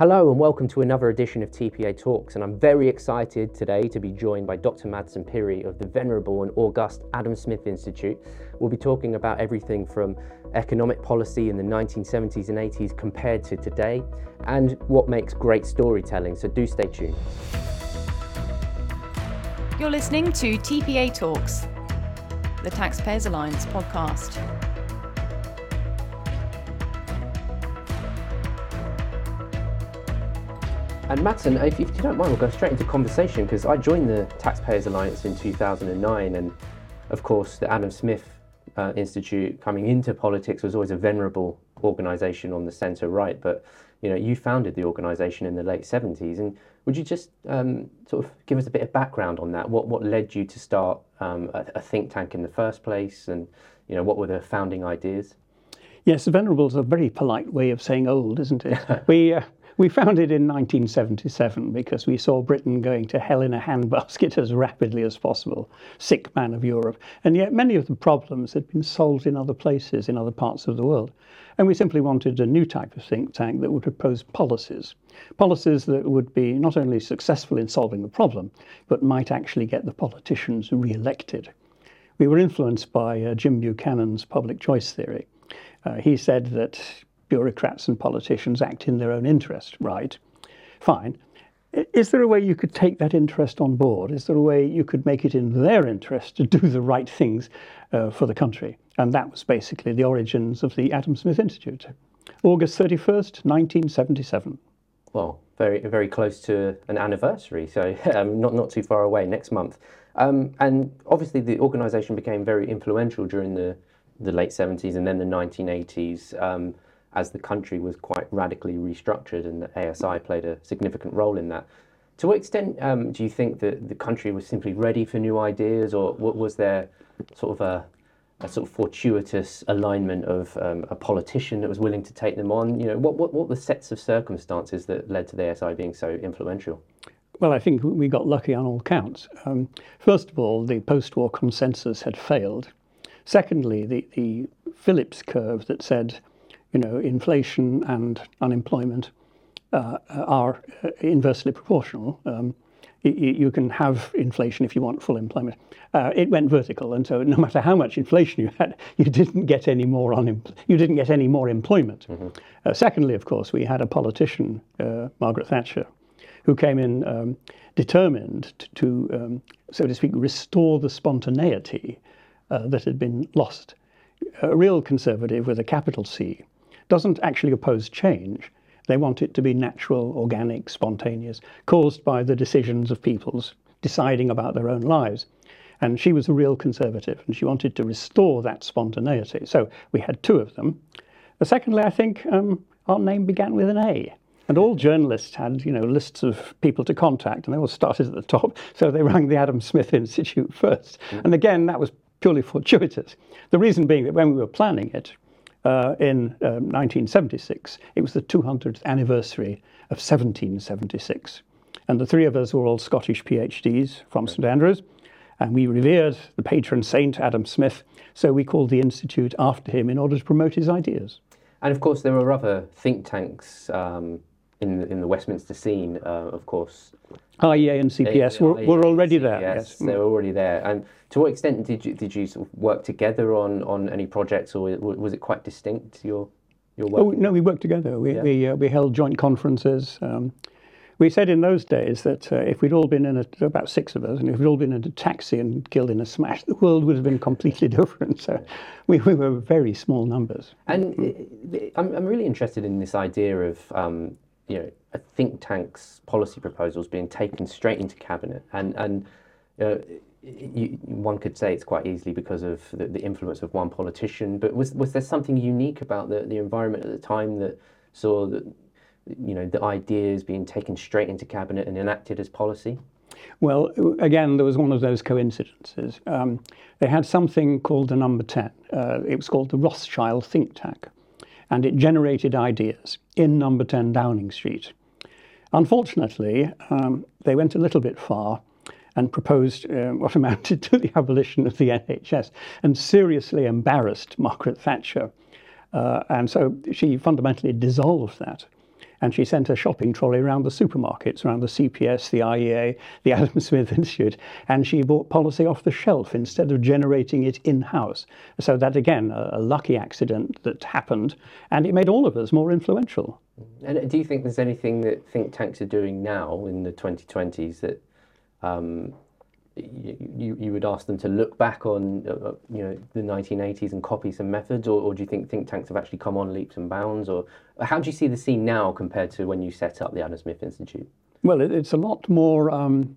Hello and welcome to another edition of TPA Talks, and I'm very excited today to be joined by Dr. Madsen Pirie of the venerable and august Adam Smith Institute. We'll be talking about everything from economic policy in the 1970s and 80s compared to today, and what makes great storytelling, so do stay tuned. You're listening to TPA Talks, the Taxpayers Alliance podcast. And Madsen, if, if you don't mind, we'll go straight into conversation because I joined the Taxpayers Alliance in 2009, and of course, the Adam Smith uh, Institute coming into politics was always a venerable organisation on the centre right. But you know, you founded the organisation in the late 70s, and would you just um, sort of give us a bit of background on that? What what led you to start um, a, a, think tank in the first place, and you know, what were the founding ideas? Yes, venerable is a very polite way of saying old, isn't it? we uh, we founded in 1977 because we saw Britain going to hell in a handbasket as rapidly as possible, sick man of Europe. And yet many of the problems had been solved in other places, in other parts of the world. And we simply wanted a new type of think tank that would propose policies. Policies that would be not only successful in solving the problem, but might actually get the politicians re elected. We were influenced by uh, Jim Buchanan's public choice theory. Uh, he said that bureaucrats and politicians act in their own interest, right? Fine. Is there a way you could take that interest on board? Is there a way you could make it in their interest to do the right things uh, for the country? And that was basically the origins of the Adam Smith Institute. August 31st, 1977. Well, very, very close to an anniversary, so um, not, not too far away next month. Um, and obviously, the organisation became very influential during the, the late 70s and then the 1980s. Um, as the country was quite radically restructured, and the ASI played a significant role in that. To what extent um, do you think that the country was simply ready for new ideas, or was there sort of a, a sort of fortuitous alignment of um, a politician that was willing to take them on? You know, what, what, what were the sets of circumstances that led to the ASI being so influential? Well, I think we got lucky on all counts. Um, first of all, the post war consensus had failed. Secondly, the, the Phillips curve that said you know, inflation and unemployment uh, are uh, inversely proportional. Um, you, can have inflation if you want full employment. Uh, it went vertical, and so no matter how much inflation you had, you didn't get any more unempl- you didn't get any more employment. Mm-hmm. Uh, secondly, of course, we had a politician, uh, Margaret Thatcher, who came in um, determined to, to um, so to speak, restore the spontaneity uh, that had been lost. A real conservative with a capital C doesn't actually oppose change. They want it to be natural, organic, spontaneous, caused by the decisions of peoples deciding about their own lives. And she was a real conservative, and she wanted to restore that spontaneity. So we had two of them. Secondly, I think um, our name began with an A. And all journalists had, you know, lists of people to contact, and they all started at the top. So they rang the Adam Smith Institute first. Mm. And again, that was purely fortuitous. The reason being that when we were planning it, uh, in um, 1976. It was the 200th anniversary of 1776. And the three of us were all Scottish PhDs from St Andrews. And we revered the patron saint, Adam Smith. So we called the Institute after him in order to promote his ideas. And of course, there were other think tanks um, in, the, in the Westminster scene, uh, of course. IEA and CPS were, were already there. Yes, they were already there. And to what extent did you did you sort of work together on, on any projects, or was it quite distinct your your work? Oh no, we worked together. We yeah. we, uh, we held joint conferences. Um, we said in those days that uh, if we'd all been in a, about six of us, and if we'd all been in a taxi and killed in a smash, the world would have been completely different. So we, we were very small numbers. And mm. I'm, I'm really interested in this idea of um, you know a think tank's policy proposals being taken straight into cabinet, and and uh, you, one could say it's quite easily because of the, the, influence of one politician. But was was there something unique about the, the environment at the time that saw that you know the ideas being taken straight into cabinet and enacted as policy? Well, again, there was one of those coincidences. Um, they had something called the Number Ten. Uh, it was called the Rothschild Think Tank and it generated ideas in number 10 Downing Street. Unfortunately, um, they went a little bit far and proposed uh, what amounted to the abolition of the NHS and seriously embarrassed Margaret Thatcher. Uh, and so she fundamentally dissolved that. And she sent a shopping trolley around the supermarkets, around the CPS, the IEA, the Adam Smith Institute, and she bought policy off the shelf instead of generating it in house. So, that again, a, a lucky accident that happened, and it made all of us more influential. And do you think there's anything that think tanks are doing now in the 2020s that um, you, you would ask them to look back on uh, uh you know the 1980s and copy some methods, or, or do you think think tanks have actually come on leaps and bounds, or how do you see the scene now compared to when you set up the Adam Smith Institute? Well, it, it's a lot more. Um,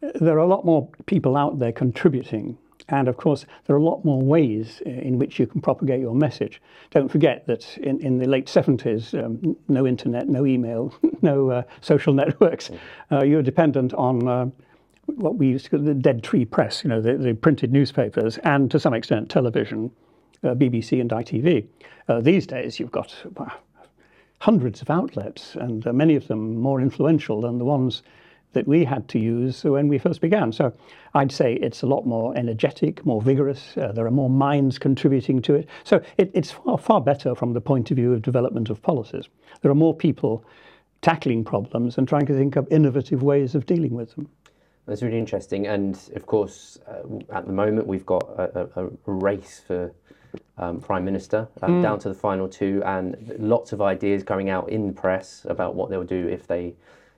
there are a lot more people out there contributing. And of course, there are a lot more ways in which you can propagate your message. Don't forget that in, in the late 70s, um, no internet, no email, no uh, social networks. Mm. Uh, you're dependent on uh, what we used to call the dead tree press, you know, the, the printed newspapers, and to some extent television, uh, BBC and ITV. Uh, these days, you've got hundreds of outlets, and uh, many of them more influential than the ones that we had to use when we first began. So I'd say it's a lot more energetic, more vigorous. Uh, there are more minds contributing to it. So it, it's far, far better from the point of view of development of policies. There are more people tackling problems and trying to think of innovative ways of dealing with them. That's really interesting. And of course, uh, at the moment, we've got a, a, a race for um, Prime Minister uh, mm. down to the final two, and lots of ideas going out in the press about what they'll do if they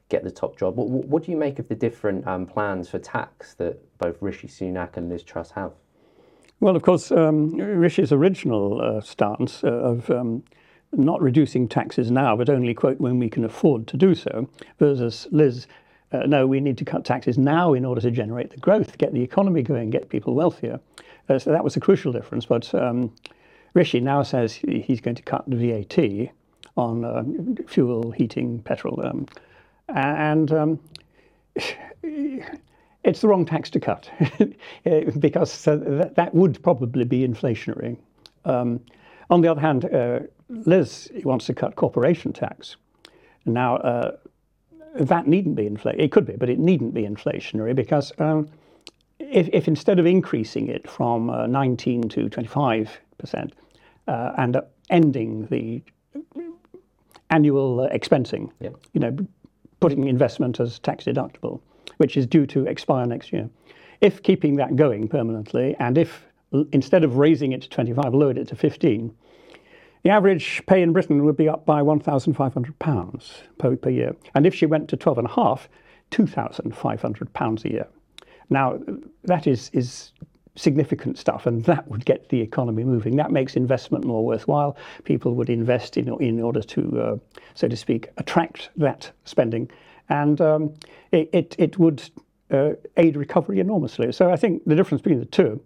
get the top job. What, what do you make of the different um, plans for tax that both Rishi Sunak and Liz Truss have? Well, of course, um, Rishi's original uh, stance of um, not reducing taxes now, but only, quote, when we can afford to do so, versus Liz uh, no, we need to cut taxes now in order to generate the growth, get the economy going, get people wealthier. Uh, so that was a crucial difference. But um, Rishi now says he's going to cut the VAT on uh, fuel, heating, petrol. Um, and um, it's the wrong tax to cut because that, that, would probably be inflationary. Um, on the other hand, uh, Liz wants to cut corporation tax. Now, uh, that needn't be inflation. It could be, but it needn't be inflationary because um, if, if, instead of increasing it from uh, 19 to 25 percent uh, and uh, ending the annual uh, expensing, yep. you know, putting investment as tax deductible, which is due to expire next year. If keeping that going permanently, and if instead of raising it to 25, lowered it to 15, the average pay in Britain would be up by £1,500 per, per year. And if she went to 12.5, £2,500 a year. Now, that is, is significant stuff, and that would get the economy moving. That makes investment more worthwhile. People would invest in, in order to, uh, so to speak, attract that spending. And um, it, it, it, would uh, aid recovery enormously. So I think the difference between the two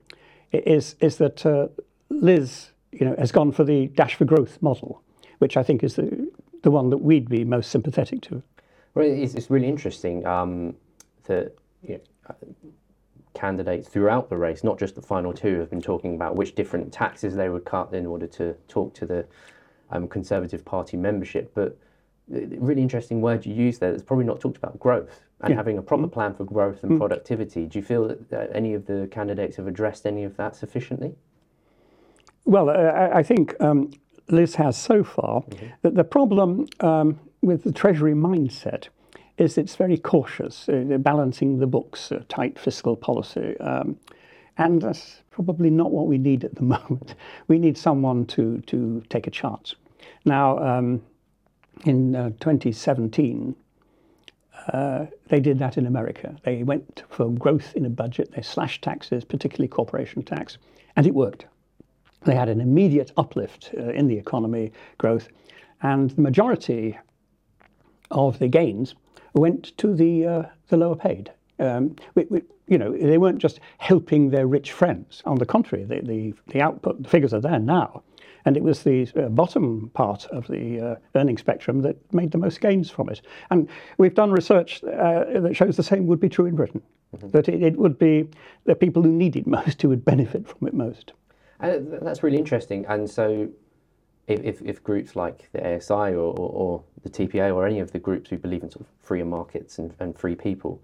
is, is that uh, Liz you know, has gone for the Dash for Growth model, which I think is the, the one that we'd be most sympathetic to. Well, it's, it's really interesting um, that you know, candidates throughout the race, not just the final two, have been talking about which different taxes they would cut in order to talk to the um, Conservative Party membership. But really interesting word you use there that's probably not talked about growth and yeah. having a proper mm. plan for growth and mm. productivity. Do you feel that any of the candidates have addressed any of that sufficiently? Well, uh, I think um, Liz has so far mm-hmm. that the problem um, with the Treasury mindset is it's very cautious, uh, balancing the books, uh, tight fiscal policy. Um, and that's probably not what we need at the moment. We need someone to, to take a chance. Now, um, in uh, 2017, uh, they did that in America. They went for growth in a budget, they slashed taxes, particularly corporation tax, and it worked. They had an immediate uplift uh, in the economy growth, and the majority of the gains went to the uh, the lower paid. Um, we, we, you know, they weren't just helping their rich friends. On the contrary, the, the, the output, the figures are there now. And it was the uh, bottom part of the uh, earning spectrum that made the most gains from it. And we've done research uh, that shows the same would be true in Britain. Mm-hmm. That it, it, would be the people who need it most who would benefit from it most. And that's really interesting. And so, if, if, if groups like the ASI or, or, or, the TPA or any of the groups who believe in sort of freer markets and, and free people,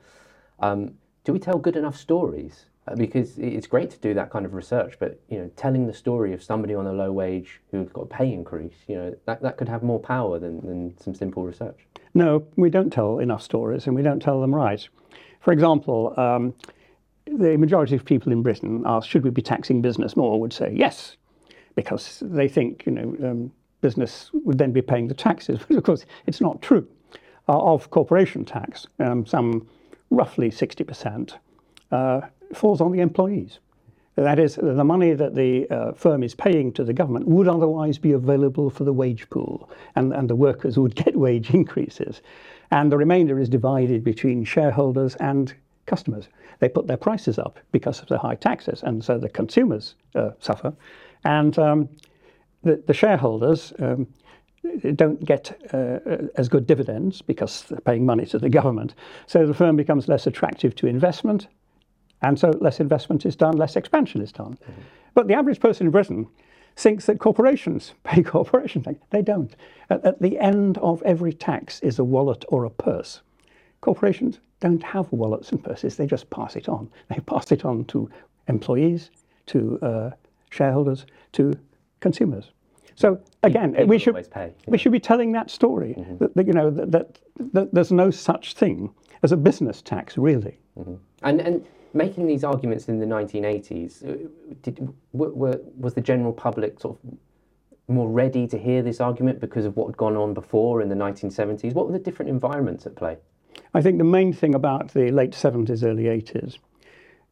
um, do we tell good enough stories Uh, because it's great to do that kind of research, but you know, telling the story of somebody on a low wage who's got a pay increase, you know, that, that could have more power than, than some simple research. No, we don't tell enough stories, and we don't tell them right. For example, um, the majority of people in Britain asked, should we be taxing business more? Would say yes, because they think you know um, business would then be paying the taxes. But of course, it's not true. Uh, of corporation tax, um, some roughly 60% uh, falls on the employees. That is, the money that the uh, firm is paying to the government would otherwise be available for the wage pool, and, and the workers would get wage increases. And the remainder is divided between shareholders and customers. They put their prices up because of the high taxes, and so the consumers uh, suffer. And um, the, the, shareholders um, don't get uh, as good dividends because they're paying money to the government. So the firm becomes less attractive to investment, and so less investment is done, less expansion is done. Mm-hmm. But the average person in Britain thinks that corporations pay corporation tax. They don't. At, at, the end of every tax is a wallet or a purse. Corporations don't have wallets and purses, they just pass it on. They pass it on to employees, to uh, shareholders, to consumers. So again, People we should pay, we should be telling that story mm-hmm. that, that, you know that, that, that, there's no such thing as a business tax, really. Mm-hmm. And and making these arguments in the 1980s, uh, did, were, was the general public sort of more ready to hear this argument because of what had gone on before in the 1970s? What were the different environments at play? I think the main thing about the late 70s, early 80s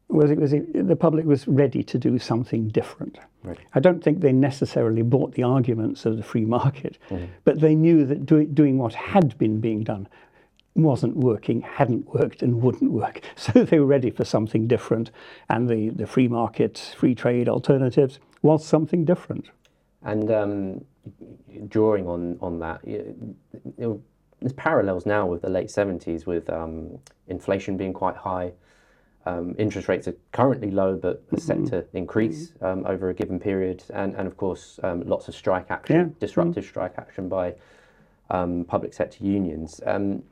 was it was the public was ready to do something different. Right. I don't think they necessarily bought the arguments of the free market, mm-hmm. but they knew that do, doing what had been being done wasn't working, hadn't worked, and wouldn't work. So they were ready for something different, and the, the free market, free trade alternatives was something different. And um, drawing on on that, you know, there's parallels now with the late 70s, with um, inflation being quite high. Um, interest rates are currently low, but are set mm-hmm. to increase um, over a given period, and, and of course, um, lots of strike action, yeah. disruptive mm-hmm. strike action by um, public sector unions. Um,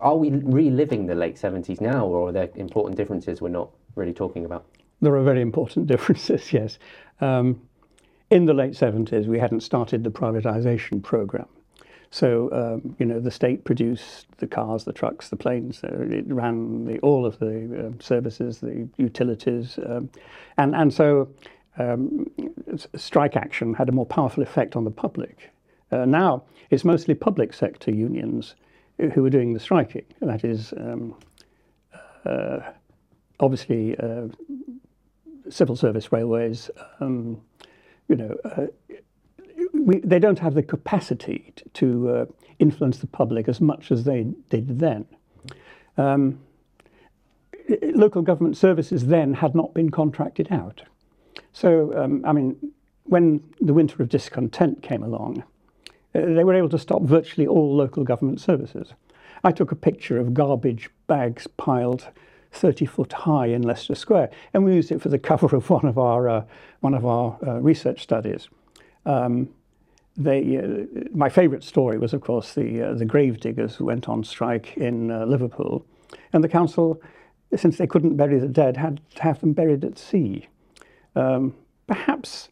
are we reliving the late 70s now, or are there important differences we're not really talking about? There are very important differences, yes. Um, in the late 70s, we hadn't started the privatization program. So, um, you know, the state produced the cars, the trucks, the planes. It ran the, all of the uh, services, the utilities. Um, and, and so um, strike action had a more powerful effect on the public. Uh, now, it's mostly public sector unions who are doing the striking. That is um, uh, obviously uh, civil service railways. Um, you know, uh, we, they don't have the capacity to, uh, influence the public as much as they did then. Um, local government services then had not been contracted out. So, um, I mean, when the winter of discontent came along, uh, they were able to stop virtually all local government services. I took a picture of garbage bags piled 30 foot high in Leicester Square, and we used it for the cover of one of our, uh, one of our uh, research studies. Um, they, uh, my favourite story was, of course, the, uh, the grave diggers who went on strike in uh, Liverpool, and the council, since they couldn't bury the dead, had to have them buried at sea. Um, perhaps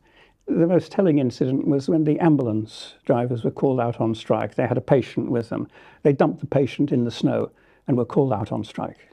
the most telling incident was when the ambulance drivers were called out on strike. They had a patient with them. They dumped the patient in the snow and were called out on strike.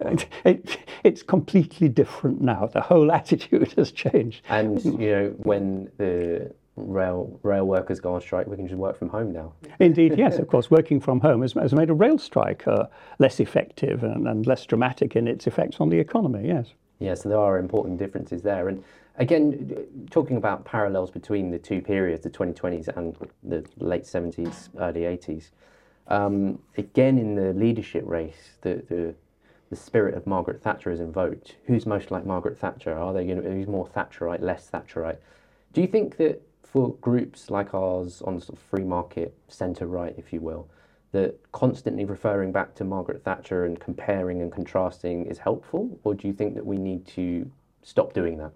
It, it, it's completely different now. The whole attitude has changed. And you know, when the rail rail workers go on strike, we can just work from home now. Indeed, yes, of course. Working from home has, has made a rail strike uh, less effective and, and less dramatic in its effects on the economy. Yes. Yeah, so there are important differences there. And again, talking about parallels between the two periods, the 2020s and the late 70s, early 80s, um, again, in the leadership race, the, the, the spirit of Margaret Thatcher is invoked. Who's most like Margaret Thatcher? Are they going to, who's more Thatcherite, less Thatcherite? Do you think that for groups like ours on sort of free market centre right, if you will, that constantly referring back to Margaret Thatcher and comparing and contrasting is helpful, or do you think that we need to stop doing that?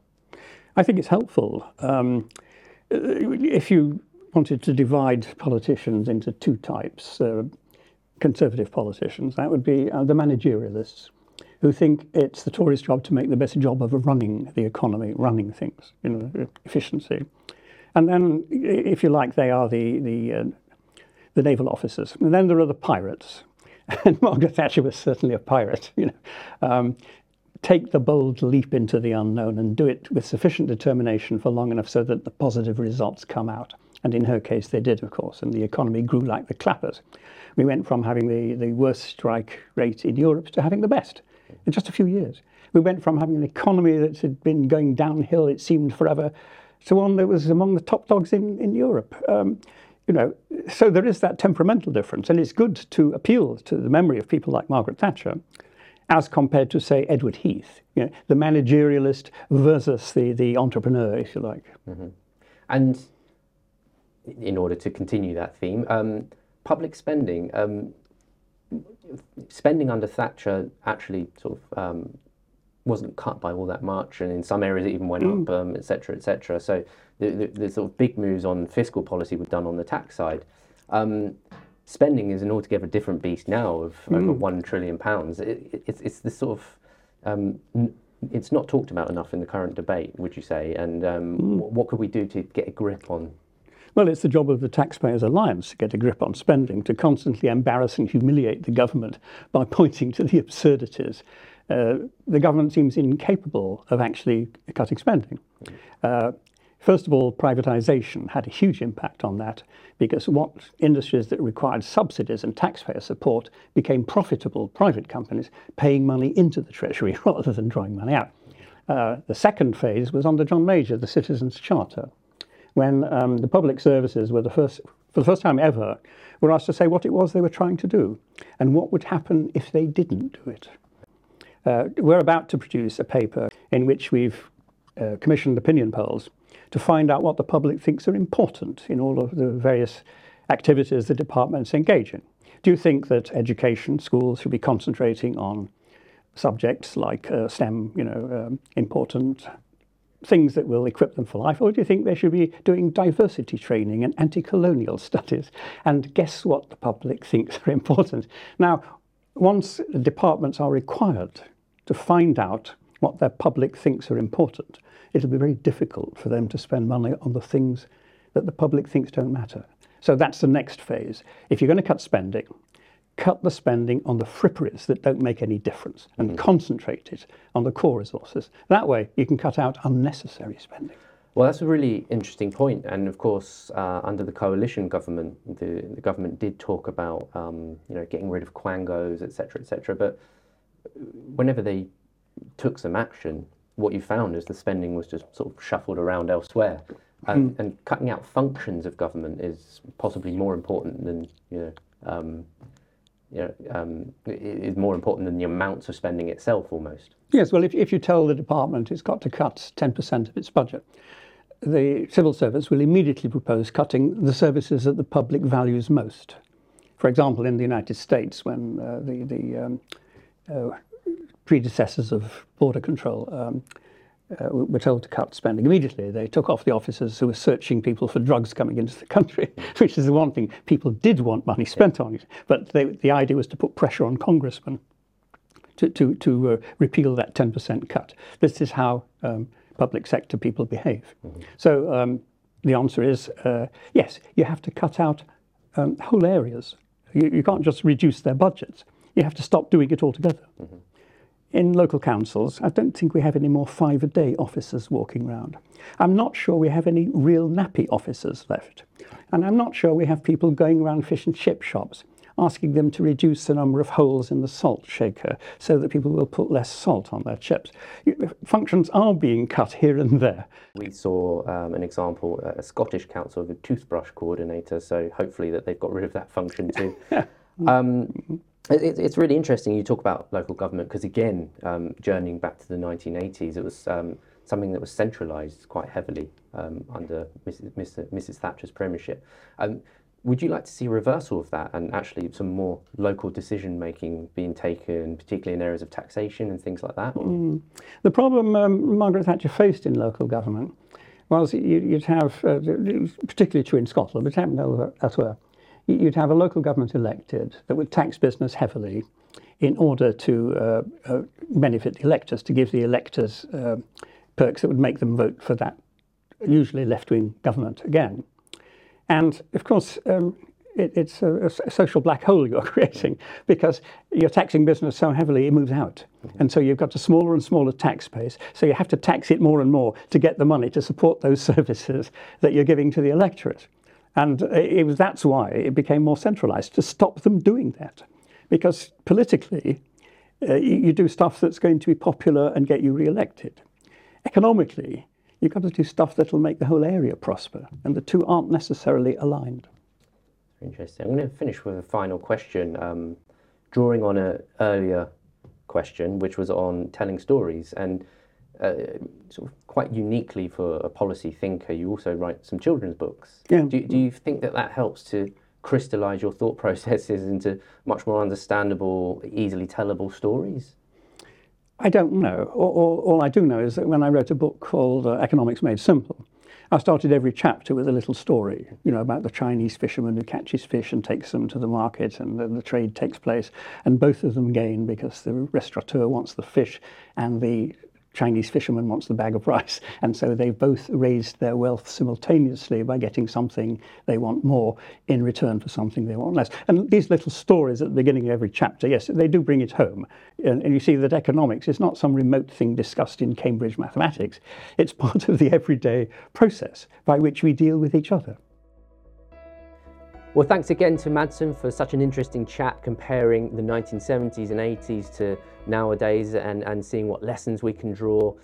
I think it's helpful. Um, if you wanted to divide politicians into two types, uh, conservative politicians, that would be uh, the managerialists, who think it's the Tories' job to make the best job of running the economy, running things, you know, efficiency. And then, if you like, they are the the, uh, the naval officers. And then there are the pirates, and Margaret Thatcher was certainly a pirate. You know, um, take the bold leap into the unknown and do it with sufficient determination for long enough so that the positive results come out. And in her case, they did, of course, and the economy grew like the clappers. We went from having the, the worst strike rate in Europe to having the best in just a few years. We went from having an economy that had been going downhill, it seemed forever, to one that was among the top dogs in, in Europe. Um, you know, so there is that temperamental difference, and it's good to appeal to the memory of people like Margaret Thatcher, as compared to, say, Edward Heath, you know, the managerialist versus the, the entrepreneur, if you like. Mm-hmm. And in order to continue that theme, um, public spending, um, spending under Thatcher actually sort of um, wasn't cut by all that much, and in some areas it even went mm. up, etc., um, etc. Et so the, the, the, sort of big moves on fiscal policy were done on the tax side. Um, spending is an altogether different beast now of mm. over one trillion pounds. It, it, it's it's this sort of um, n- it's not talked about enough in the current debate, would you say? And um, mm. w- what could we do to get a grip on well, it's the job of the Taxpayers Alliance to get a grip on spending, to constantly embarrass and humiliate the government by pointing to the absurdities. Uh, the government seems incapable of actually cutting spending. Uh, first of all, privatisation had a huge impact on that because what industries that required subsidies and taxpayer support became profitable private companies paying money into the Treasury rather than drawing money out. Uh, the second phase was under John Major, the Citizens' Charter when um, the public services were the first, for the first time ever, were asked to say what it was they were trying to do and what would happen if they didn't do it. Uh, we're about to produce a paper in which we've uh, commissioned opinion polls to find out what the public thinks are important in all of the various activities the departments engage in. Do you think that education, schools should be concentrating on subjects like uh, STEM, you know, um, important things that will equip them for life, or do you think they should be doing diversity training and anti colonial studies? And guess what the public thinks are important? Now, once departments are required to find out what their public thinks are important, it'll be very difficult for them to spend money on the things that the public thinks don't matter. So that's the next phase. If you're going to cut spending, cut the spending on the fripperies that don't make any difference and mm. concentrate it on the core resources. That way, you can cut out unnecessary spending. Well, that's a really interesting point. And of course, uh, under the coalition government, the, the government did talk about um, you know getting rid of quangos, etc., etc. But whenever they took some action, what you found is the spending was just sort of shuffled around elsewhere. And, mm. and cutting out functions of government is possibly more important than you know um, you know, um, is more important than the amounts of spending itself almost. Yes, well, if, if you tell the department it's got to cut 10% of its budget, the civil service will immediately propose cutting the services that the public values most. For example, in the United States, when uh, the, the um, uh, predecessors of border control um, uh, were told to cut spending immediately. They took off the officers who were searching people for drugs coming into the country, which is the one thing people did want money spent on it. But they, the idea was to put pressure on congressmen to, to, to uh, repeal that 10% cut. This is how um, public sector people behave. Mm-hmm. So um, the answer is uh, yes, you have to cut out um, whole areas. You, you, can't just reduce their budgets. You have to stop doing it altogether. Mm-hmm in local councils, I don't think we have any more five a day officers walking around. I'm not sure we have any real nappy officers left. And I'm not sure we have people going around fish and chip shops asking them to reduce the number of holes in the salt shaker so that people will put less salt on their chips. Functions are being cut here and there. We saw um, an example, a Scottish council of a toothbrush coordinator, so hopefully that they've got rid of that function too. um, it, it's really interesting you talk about local government because again, um, journeying back to the 1980s, it was um, something that was centralised quite heavily um, under Mrs, Mrs, Mrs, Thatcher's premiership. Um, would you like to see a reversal of that and actually some more local decision making being taken, particularly in areas of taxation and things like that? Mm. The problem um, Margaret Thatcher faced in local government was you'd have, uh, particularly true in Scotland, but it happened elsewhere, you'd have a local government elected that would tax business heavily in order to uh, uh, benefit the electors, to give the electors uh, perks that would make them vote for that usually left wing government again. And of course, um, it, it's a, a, social black hole you're creating because you're taxing business so heavily it moves out. Mm-hmm. And so you've got a smaller and smaller tax base. So you have to tax it more and more to get the money to support those services that you're giving to the electorate. And it was, that's why it became more centralized to stop them doing that. Because politically, uh, you, you do stuff that's going to be popular and get you re elected. Economically, you've got to do stuff that will make the whole area prosper. And the two aren't necessarily aligned. Interesting. I'm going to finish with a final question, um, drawing on an earlier question, which was on telling stories. And uh, sort of quite uniquely for a policy thinker, you also write some children's books. Yeah. Do, do you think that that helps to crystallize your thought processes into much more understandable, easily tellable stories? I don't know. All, all, all I do know is that when I wrote a book called uh, Economics Made Simple, I started every chapter with a little story, you know, about the Chinese fisherman who catches fish and takes them to the market, and then the trade takes place, and both of them gain because the restaurateur wants the fish, and the Chinese fisherman wants the bag of rice. And so they've both raised their wealth simultaneously by getting something they want more in return for something they want less. And these little stories at the beginning of every chapter, yes, they do bring it home. And, and you see that economics is not some remote thing discussed in Cambridge mathematics, it's part of the everyday process by which we deal with each other. Well, thanks again to Madsen for such an interesting chat comparing the 1970s and 80s to nowadays and, and seeing what lessons we can draw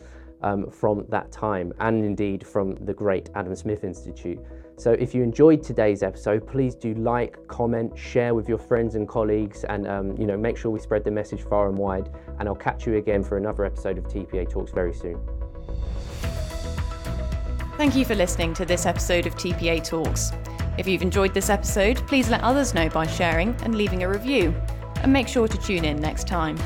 um, from that time and indeed from the great Adam Smith Institute. So if you enjoyed today's episode, please do like, comment, share with your friends and colleagues and um, you know make sure we spread the message far and wide and I'll catch you again for another episode of TPA Talks very soon. Thank you for listening to this episode of TPA Talks. If you've enjoyed this episode, please let others know by sharing and leaving a review. And make sure to tune in next time.